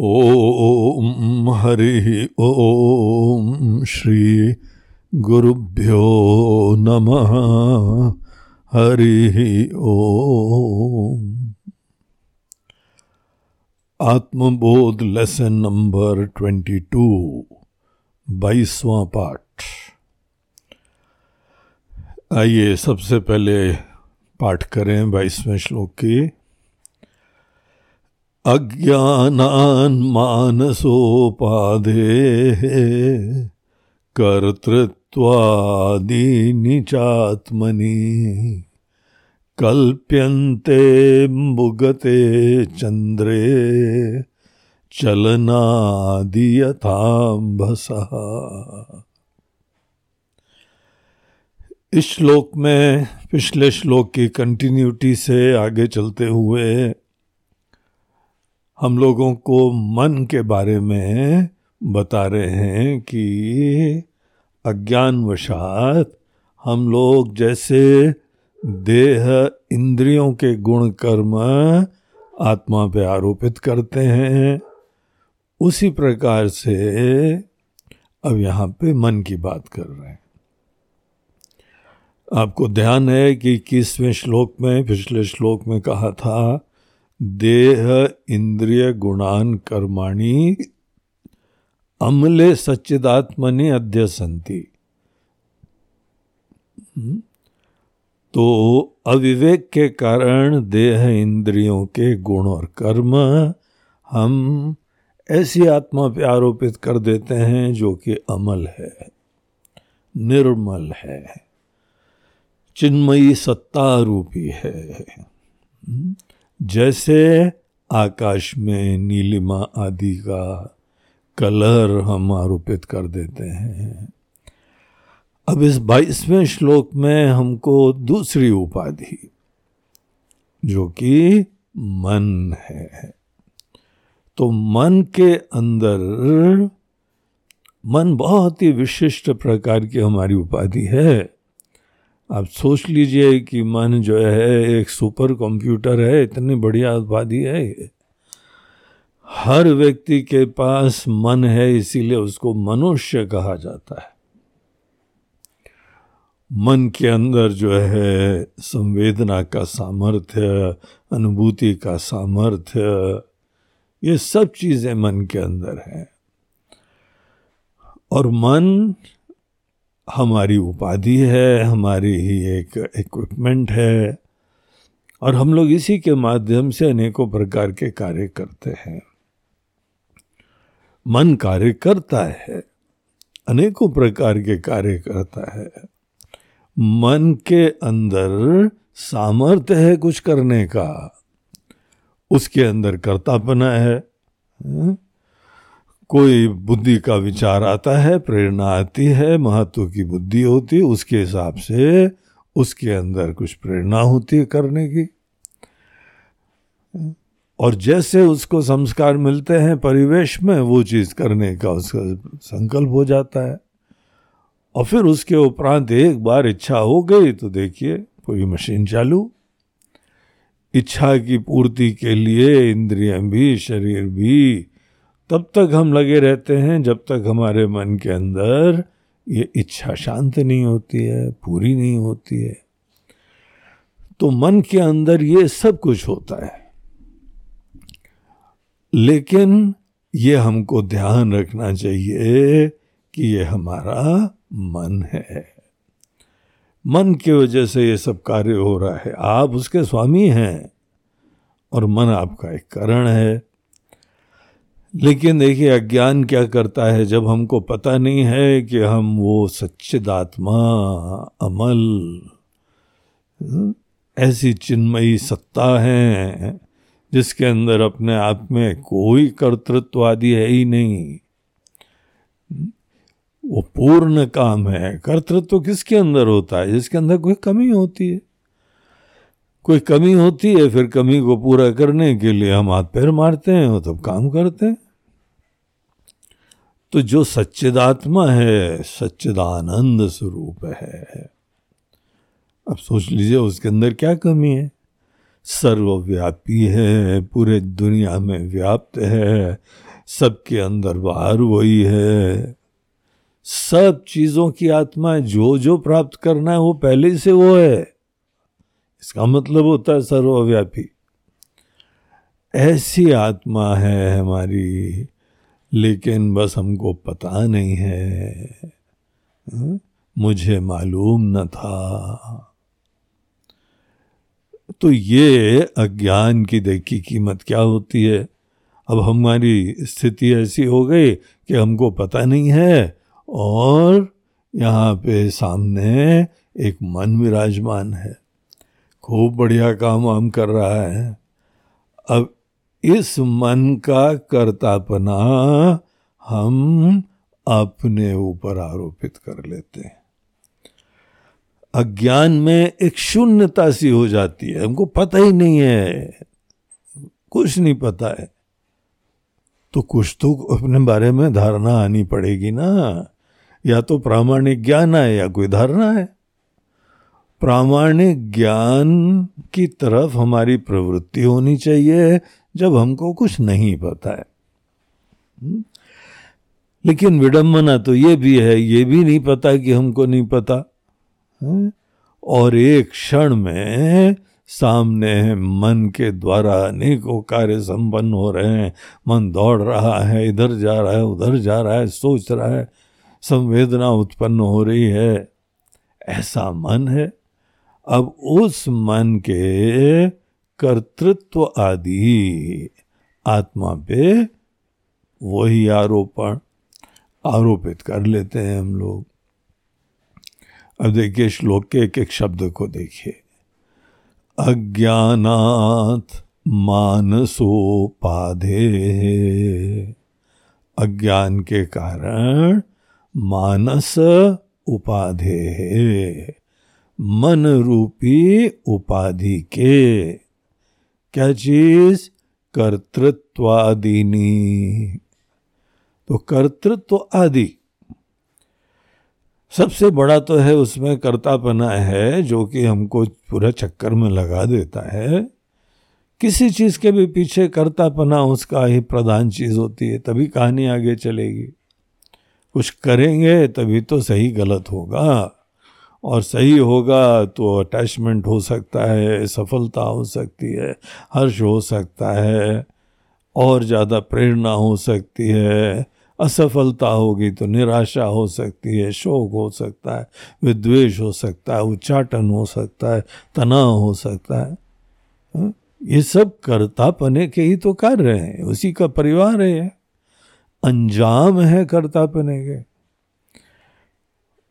ॐ हरि ॐ श्री गुरुभ्यो नमः। हरिः ॐ Atmabodh lesson number twenty two बाईसवां पाठ। आइए सबसे पहले पाठ करें बाईसवें श्लोक की। अज्ञानान् मानसोपाधे कर्तृत्वादीनि चात्मनि कल्प्यन्ते मुगते चन्द्रे चलनादियथाम्भसः। इस श्लोक में पिछले श्लोक की कंटिन्यूटी से आगे चलते हुए हम लोगों को मन के बारे में बता रहे हैं कि अज्ञानवशात हम लोग जैसे देह इंद्रियों के गुण कर्म आत्मा पे आरोपित करते हैं। उसी प्रकार से अब यहाँ पे मन की बात कर रहे हैं। आपको ध्यान है कि किसवें श्लोक में, पिछले श्लोक में कहा था देह इंद्रिय गुणान कर्माणी अमले सच्चिदात्मनि अद्य संति हम्म? तो अविवेक के कारण देह इंद्रियों के गुण और कर्म हम ऐसी आत्मा पे आरोपित कर देते हैं जो कि अमल है, निर्मल है, चिन्मयी सत्ता रूपी है हम्म? जैसे आकाश में नीलिमा आदि का कलर हम आरोपित कर देते हैं। अब इस बाईसवें श्लोक में हमको दूसरी उपाधि, जो कि मन है। तो मन के अंदर, मन बहुत ही विशिष्ट प्रकार की हमारी उपाधि है। आप सोच लीजिए कि मन जो है, एक सुपर कंप्यूटर है, इतनी बढ़िया उपाधि है। हर व्यक्ति के पास मन है, इसीलिए उसको मनुष्य कहा जाता है। मन के अंदर जो है, संवेदना का सामर्थ्य, अनुभूति का सामर्थ्य, ये सब चीज़ें मन के अंदर है। और मन हमारी उपाधि है हमारी ही एक इक्विपमेंट है। और हम लोग इसी के माध्यम से अनेकों प्रकार के कार्य करते हैं। मन कार्य करता है अनेकों प्रकार के कार्य करता है। मन के अंदर सामर्थ्य है कुछ करने का उसके अंदर कर्तापना है, है? कोई बुद्धि का विचार आता है, प्रेरणा आती है, महत्व की बुद्धि होती है, उसके हिसाब से उसके अंदर कुछ प्रेरणा होती है करने की। और जैसे उसको संस्कार मिलते हैं परिवेश में, वो चीज़ करने का उसका संकल्प हो जाता है। और फिर उसके उपरांत एक बार इच्छा हो गई तो देखिए पूरी मशीन चालू। इच्छा की पूर्ति के लिए इंद्रियाँ भी, शरीर भी तब तक हम लगे रहते हैं जब तक हमारे मन के अंदर ये इच्छा शांत नहीं होती है, पूरी नहीं होती है। तो मन के अंदर ये सब कुछ होता है। लेकिन ये हमको ध्यान रखना चाहिए कि ये हमारा मन है। मन की वजह से ये सब कार्य हो रहा है। आप उसके स्वामी हैं और मन आपका एक करण है। लेकिन देखिए, अज्ञान क्या करता है जब हमको पता नहीं है कि हम वो सच्चिदात्मा अमल, ऐसी चिन्मयी सत्ता है जिसके अंदर अपने आप में कोई कर्तृत्व आदि है ही नहीं। वो पूर्ण काम है। कर्तृत्व किसके अंदर होता है? जिसके अंदर कोई कमी होती है। कोई कमी होती है, फिर कमी को पूरा करने के लिए हम हाथ पैर मारते हैं वो तब काम करते हैं। तो जो सच्चिदात्मा है, सच्चिदानंद स्वरूप है। अब सोच लीजिए, उसके अंदर क्या कमी है? सर्वव्यापी है, पूरे दुनिया में व्याप्त है, सबके अंदर बाहर वही है। सब चीज़ों की आत्मा जो जो प्राप्त करना है, वो पहले से वो है। इसका मतलब होता है सर्वव्यापी। ऐसी आत्मा है हमारी, लेकिन बस हमको पता नहीं है। हाँ? मुझे मालूम न था। तो ये अज्ञान की देखी कीमत क्या होती है? अब हमारी स्थिति ऐसी हो गई कि हमको पता नहीं है, और यहाँ पे सामने एक मन विराजमान है। खूब बढ़िया काम वाम कर रहा है। अब इस मन का कर्तापना हम अपने ऊपर आरोपित कर लेते हैं। अज्ञान में एक शून्यता सी हो जाती है। हमको पता ही नहीं है। कुछ नहीं पता है। तो कुछ तो अपने बारे में धारणा आनी पड़ेगी ना। या तो प्रामाणिक ज्ञान है या कोई धारणा है प्रामाणिक ज्ञान की तरफ़ हमारी प्रवृत्ति होनी चाहिए, जब हमको कुछ नहीं पता है। हम्म? लेकिन विडंबना तो ये भी है, ये भी नहीं पता कि हमको नहीं पता। और एक क्षण में सामने मन के द्वारा अनेकों कार्य संपन्न हो रहे हैं। मन दौड़ रहा है, इधर जा रहा है, उधर जा रहा है, सोच रहा है, संवेदना उत्पन्न हो रही है। ऐसा मन है। अब उस मन के कर्तृत्व आदि आत्मा पे वही आरोपण आरोपित कर लेते हैं हम लोग। अब देखिए श्लोक के एक एक शब्द को देखिए। अज्ञानात मानसोपाधे। अज्ञान के कारण मानस उपाधे। मन रूपी उपाधि के। क्या चीज़? कर्तृत्वादिनी। तो कर्तृत्व आदि सबसे बड़ा तो है उसमें कर्तापना है, जो कि हमको पूरा चक्कर में लगा देता है। किसी चीज़ के भी पीछे कर्तापना, उसका ही प्रधान चीज़ होती है, तभी कहानी आगे चलेगी। कुछ करेंगे, तभी तो सही गलत होगा। और सही होगा तो अटैचमेंट हो सकता है, सफलता हो सकती है, हर्ष हो सकता है, और ज़्यादा प्रेरणा हो सकती है, असफलता होगी तो निराशा हो सकती है, शोक हो सकता है, विद्वेष हो सकता है, उच्चाटन हो सकता है, तनाव हो सकता है हाँ? ये सब कर्तापने के ही तो कार्य हैं, उसी का परिवार है अंजाम है कर्तापने के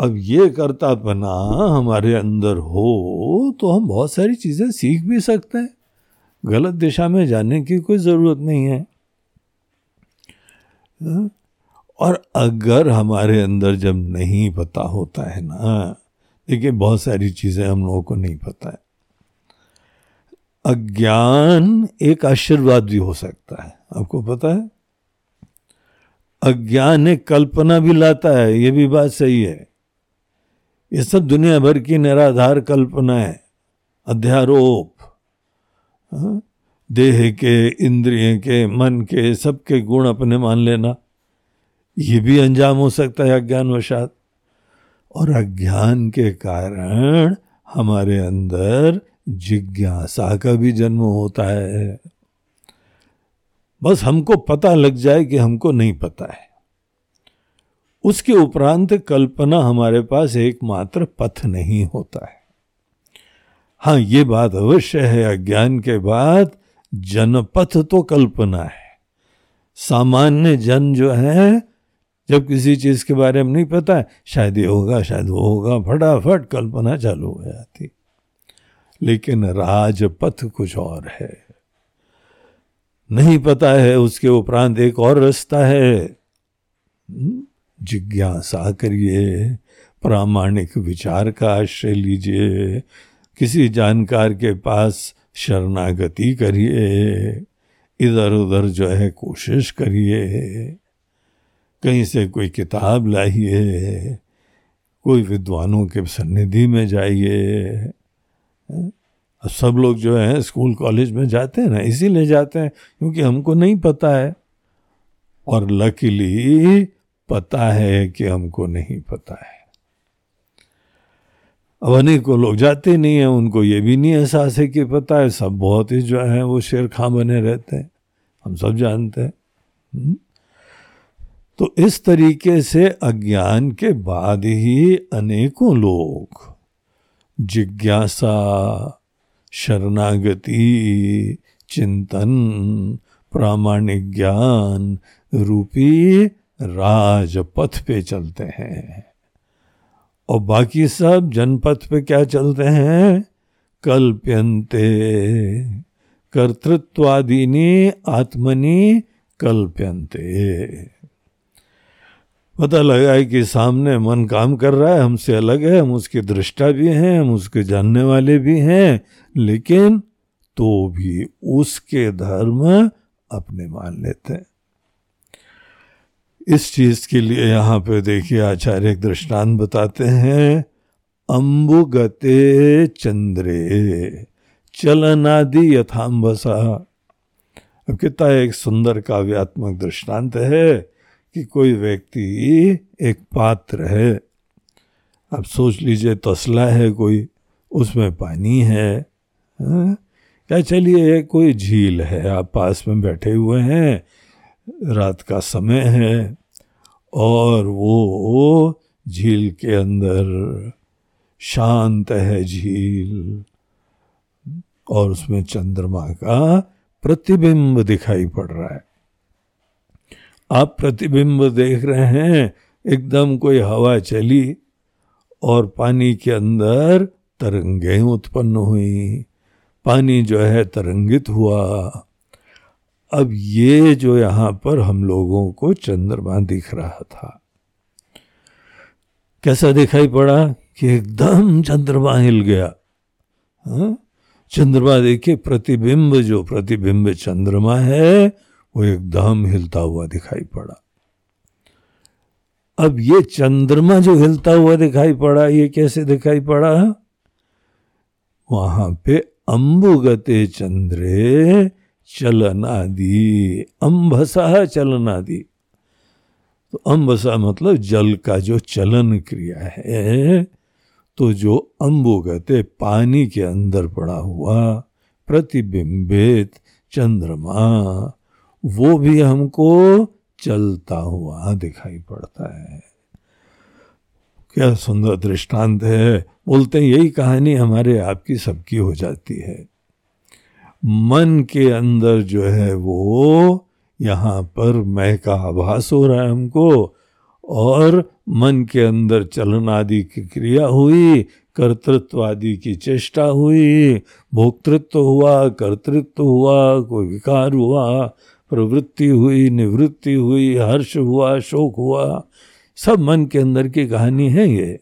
अब ये कर्तापना हमारे अंदर हो तो हम बहुत सारी चीज़ें सीख भी सकते हैं। गलत दिशा में जाने की कोई ज़रूरत नहीं है। हाँ? और अगर हमारे अंदर जब नहीं पता होता है ना, देखिए बहुत सारी चीज़ें हम लोगों को नहीं पता है। अज्ञान एक आशीर्वाद भी हो सकता है, आपको पता है? अज्ञान एक कल्पना भी लाता है, ये भी बात सही है। ये सब दुनिया भर की निराधार कल्पना है। अध्यारोप हाँ? देह के, इंद्रिय के, मन के सबके गुण अपने मान लेना, ये भी अंजाम हो सकता है अज्ञान वशात और अज्ञान के कारण हमारे अंदर जिज्ञासा का भी जन्म होता है। बस हमको पता लग जाए कि हमको नहीं पता है। उसके उपरांत कल्पना हमारे पास एकमात्र पथ नहीं होता है। हाँ ये बात अवश्य है। अज्ञान के बाद जनपथ तो कल्पना है। सामान्य जन जो है जब किसी चीज़ के बारे में नहीं पता है शायद ये होगा शायद वो होगा फटाफट कल्पना चालू हो जाती। लेकिन राजपथ कुछ और है। नहीं पता है उसके उपरांत एक और रास्ता है। हम्म, जिज्ञासा करिए, प्रामाणिक विचार का आश्रय लीजिए, किसी जानकार के पास शरणागति करिए इधर उधर जो है कोशिश करिए, कहीं से कोई किताब लाइए, कोई विद्वानों के सन्निधि में जाइए। सब लोग जो है स्कूल कॉलेज में जाते हैं ना, इसीलिए जाते हैं क्योंकि हमको नहीं पता है। और लकीली पता है कि हमको नहीं पता है। अब अनेकों लोग जाते नहीं हैं, उनको ये भी नहीं एहसास है कि पता है, सब बहुत ही जो है वो शेर खां बने रहते हैं। हम सब जानते हैं। हम्म? तो इस तरीके से अज्ञान के बाद ही अनेकों लोग जिज्ञासा, शरणागति, चिंतन, प्रामाणिक ज्ञान रूपी राजपथ पे चलते हैं। और बाकी सब जनपथ पे क्या चलते हैं? कल्प्यंते कर्तृत्वादिनी आत्मनि कल्प्यंते पता लगा है कि सामने मन काम कर रहा है, हमसे अलग है, हम उसके दृष्टा भी हैं, हम उसके जानने वाले भी हैं, लेकिन तो भी उसके धर्म अपने मान लेते हैं। इस चीज़ के लिए यहाँ पे देखिए आचार्य एक दृष्टांत बताते हैं, अम्बुगते चंद्रे, चलनादि यथाम्बसा अब कितना एक सुंदर काव्यात्मक दृष्टांत है कि कोई व्यक्ति एक पात्र है अब सोच लीजिए, तसला है कोई, उसमें पानी है हाँ? क्या चलिए, कोई झील है, आप पास में बैठे हुए हैं रात का समय है और वो झील के अंदर शांत है झील और उसमें चंद्रमा का प्रतिबिंब दिखाई पड़ रहा है। आप प्रतिबिंब देख रहे हैं, एकदम कोई हवा चली और पानी के अंदर तरंगें उत्पन्न हुई। पानी जो है तरंगित हुआ। अब ये जो यहाँ पर हम लोगों को चंद्रमा दिख रहा था, कैसा दिखाई पड़ा कि एकदम चंद्रमा हिल गया? हा? चंद्रमा देखिए, प्रतिबिंब, जो प्रतिबिंब चंद्रमा है, वो एकदम हिलता हुआ दिखाई पड़ा। अब ये चंद्रमा जो हिलता हुआ दिखाई पड़ा, ये कैसे दिखाई पड़ा? वहाँ पे अंबुगते चंद्रे चलनादि अम्भसा चलनादि। तो अम्बसा मतलब जल का जो चलन क्रिया है तो जो अम्बुगते पानी के अंदर पड़ा हुआ प्रतिबिंबित चंद्रमा, वो भी हमको चलता हुआ दिखाई पड़ता है। क्या सुंदर दृष्टांत है। बोलते हैं, यही कहानी हमारे आपकी सबकी हो जाती है। मन के अंदर जो है वो यहाँ पर मैं का आभास हो रहा है हमको, और मन के अंदर चलन आदि की क्रिया हुई, कर्तृत्व आदि की चेष्टा हुई, भोक्तृत्व हुआ, कर्तृत्व हुआ, कोई विकार हुआ, प्रवृत्ति हुई, निवृत्ति हुई, हर्ष हुआ, शोक हुआ, सब मन के अंदर की कहानी है ये।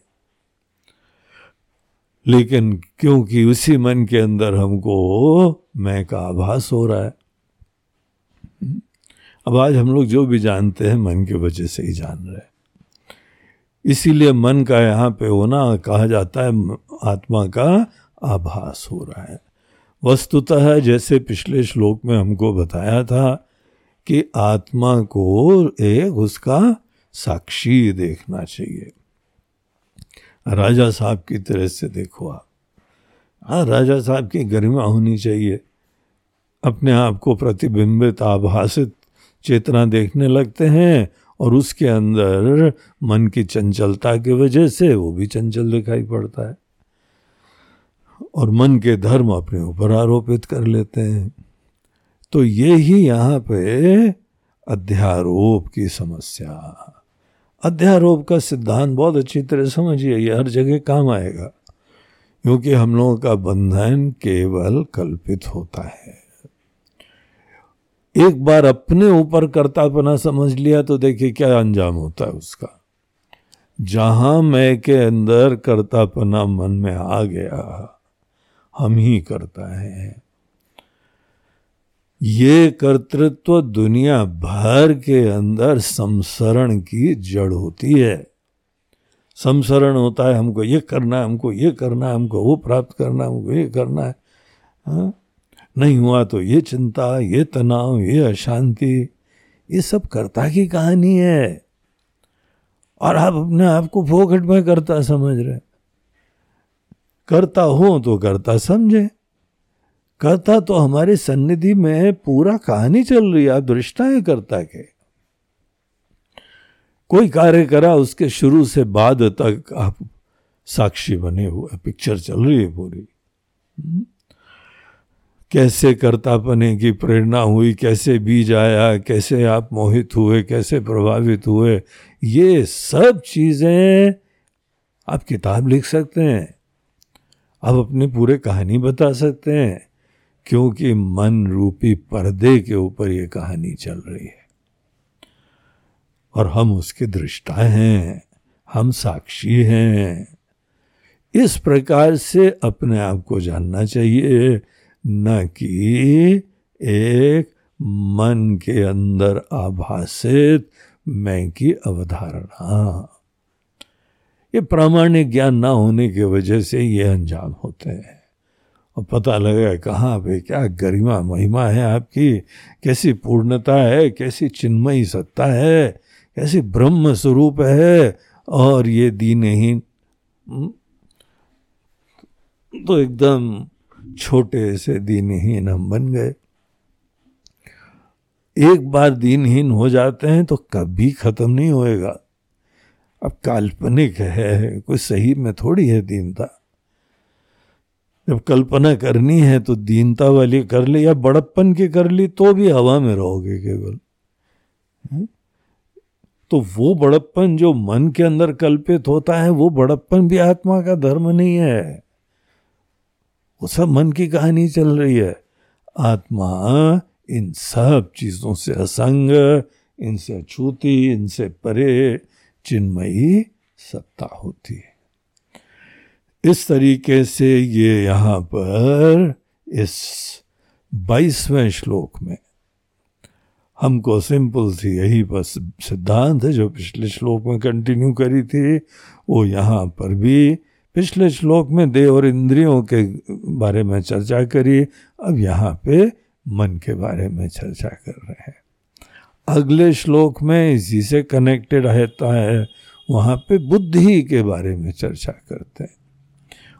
लेकिन क्योंकि उसी मन के अंदर हमको मैं का आभास हो रहा है। अब आज हम लोग जो भी जानते हैं, मन की वजह से ही जान रहे हैं। इसीलिए मन का यहाँ पे होना, कहा जाता है, आत्मा का आभास हो रहा है। वस्तुतः जैसे पिछले श्लोक में हमको बताया था कि आत्मा को एक उसका साक्षी देखना चाहिए। राजा साहब की तरह से देखो आप। हाँ राजा साहब की गरिमा होनी चाहिए। अपने आप को प्रतिबिंबित, आभासित चेतना देखने लगते हैं और उसके अंदर मन की चंचलता की वजह से वो भी चंचल दिखाई पड़ता है। और मन के धर्म अपने ऊपर आरोपित कर लेते हैं। तो ये ही यहाँ पे अध्यारोप की समस्या। अध्यारोप का सिद्धांत बहुत अच्छी तरह समझिए, ये हर जगह काम आएगा। क्योंकि हम लोगों का बंधन केवल कल्पित होता है। एक बार अपने ऊपर कर्तापना समझ लिया तो देखिए क्या अंजाम होता है उसका। जहाँ मैं के अंदर कर्तापना मन में आ गया, हम ही करता है। ये कर्तृत्व दुनिया भर के अंदर संसरण की जड़ होती है। संसरण होता है, हमको ये करना है, हमको ये करना है, हमको वो प्राप्त करना है, हमको ये करना है। हाँ? नहीं हुआ तो ये चिंता, ये तनाव, ये अशांति, ये सब कर्ता की कहानी है। और आप अपने आप को फोकट में करता समझ रहे करता हो तो करता समझे। करता तो हमारे सन्निधि में पूरा कहानी चल रही है, आप दृष्टा है करता के। कोई कार्य करा, उसके शुरू से बाद तक आप साक्षी बने हुए पिक्चर चल रही है पूरी। हम्म? कैसे कर्तापने की प्रेरणा हुई, कैसे बीज आया, कैसे आप मोहित हुए, कैसे प्रभावित हुए, ये सब चीज़ें आप किताब लिख सकते हैं। आप अपने पूरे कहानी बता सकते हैं। क्योंकि मन रूपी पर्दे के ऊपर ये कहानी चल रही है। और हम उसके दृष्टा हैं, हम साक्षी हैं। इस प्रकार से अपने आप को जानना चाहिए, न कि एक मन के अंदर आभासित मैं की अवधारणा। ये प्रामाणिक ज्ञान ना होने की वजह से ये अंजाम होते हैं। और पता लगा कहाँ पे क्या गरिमा महिमा है आपकी। कैसी पूर्णता है कैसी चिन्मयी सत्ता है कैसी ब्रह्म स्वरूप है और ये दीनहीन। हम्म, तो एकदम छोटे से दीनहीन हम बन गए। एक बार दीनहीन हो जाते हैं तो कभी खत्म नहीं होएगा। अब काल्पनिक है कोई सही में थोड़ी है दीनता। जब कल्पना करनी है तो दीनता वाली कर ली या बड़प्पन की कर ली तो भी हवा में रहोगे केवल। हम्म? तो वो बड़प्पन जो मन के अंदर कल्पित होता है, वो बड़प्पन भी आत्मा का धर्म नहीं है। वो सब मन की कहानी चल रही है। आत्मा इन सब चीज़ों से असंग, इनसे अछूती, इनसे परे, चिन्मयी सत्ता होती है। इस तरीके से ये यहाँ पर इस बाईसवें श्लोक में हमको सिंपल सी यही बस सिद्धांत है जो पिछले श्लोक में कंटिन्यू करी थी। वो यहाँ पर भी पिछले श्लोक में देह और इंद्रियों के बारे में चर्चा करी। अब यहाँ पे मन के बारे में चर्चा कर रहे हैं। अगले श्लोक में इसी से कनेक्टेड रहता है। वहाँ पे बुद्धि के बारे में चर्चा करते हैं।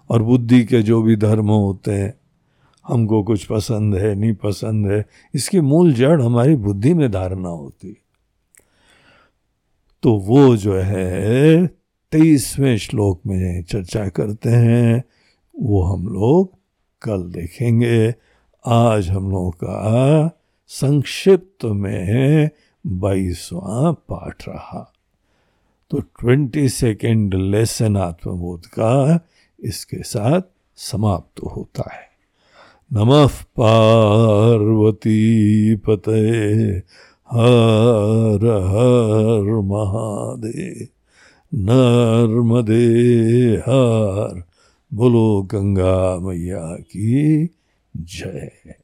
और बुद्धि के जो भी धर्म होते हैं, हमको कुछ पसंद है, नहीं पसंद है, इसकी मूल जड़ हमारी बुद्धि में धारणा होती तो वो जो है, तेईसवें श्लोक में चर्चा करते हैं, वो हम लोग कल देखेंगे। आज हम लोगों का संक्षिप्त में बाईसवा पाठ रहा। तो ट्वेंटी सेकेंड लेसन आत्मबोध का इसके साथ समाप्त तो होता है। नमः पार्वती पते हर हर महादेव। नर्मदे हर। बोलो गंगा मैया की जय।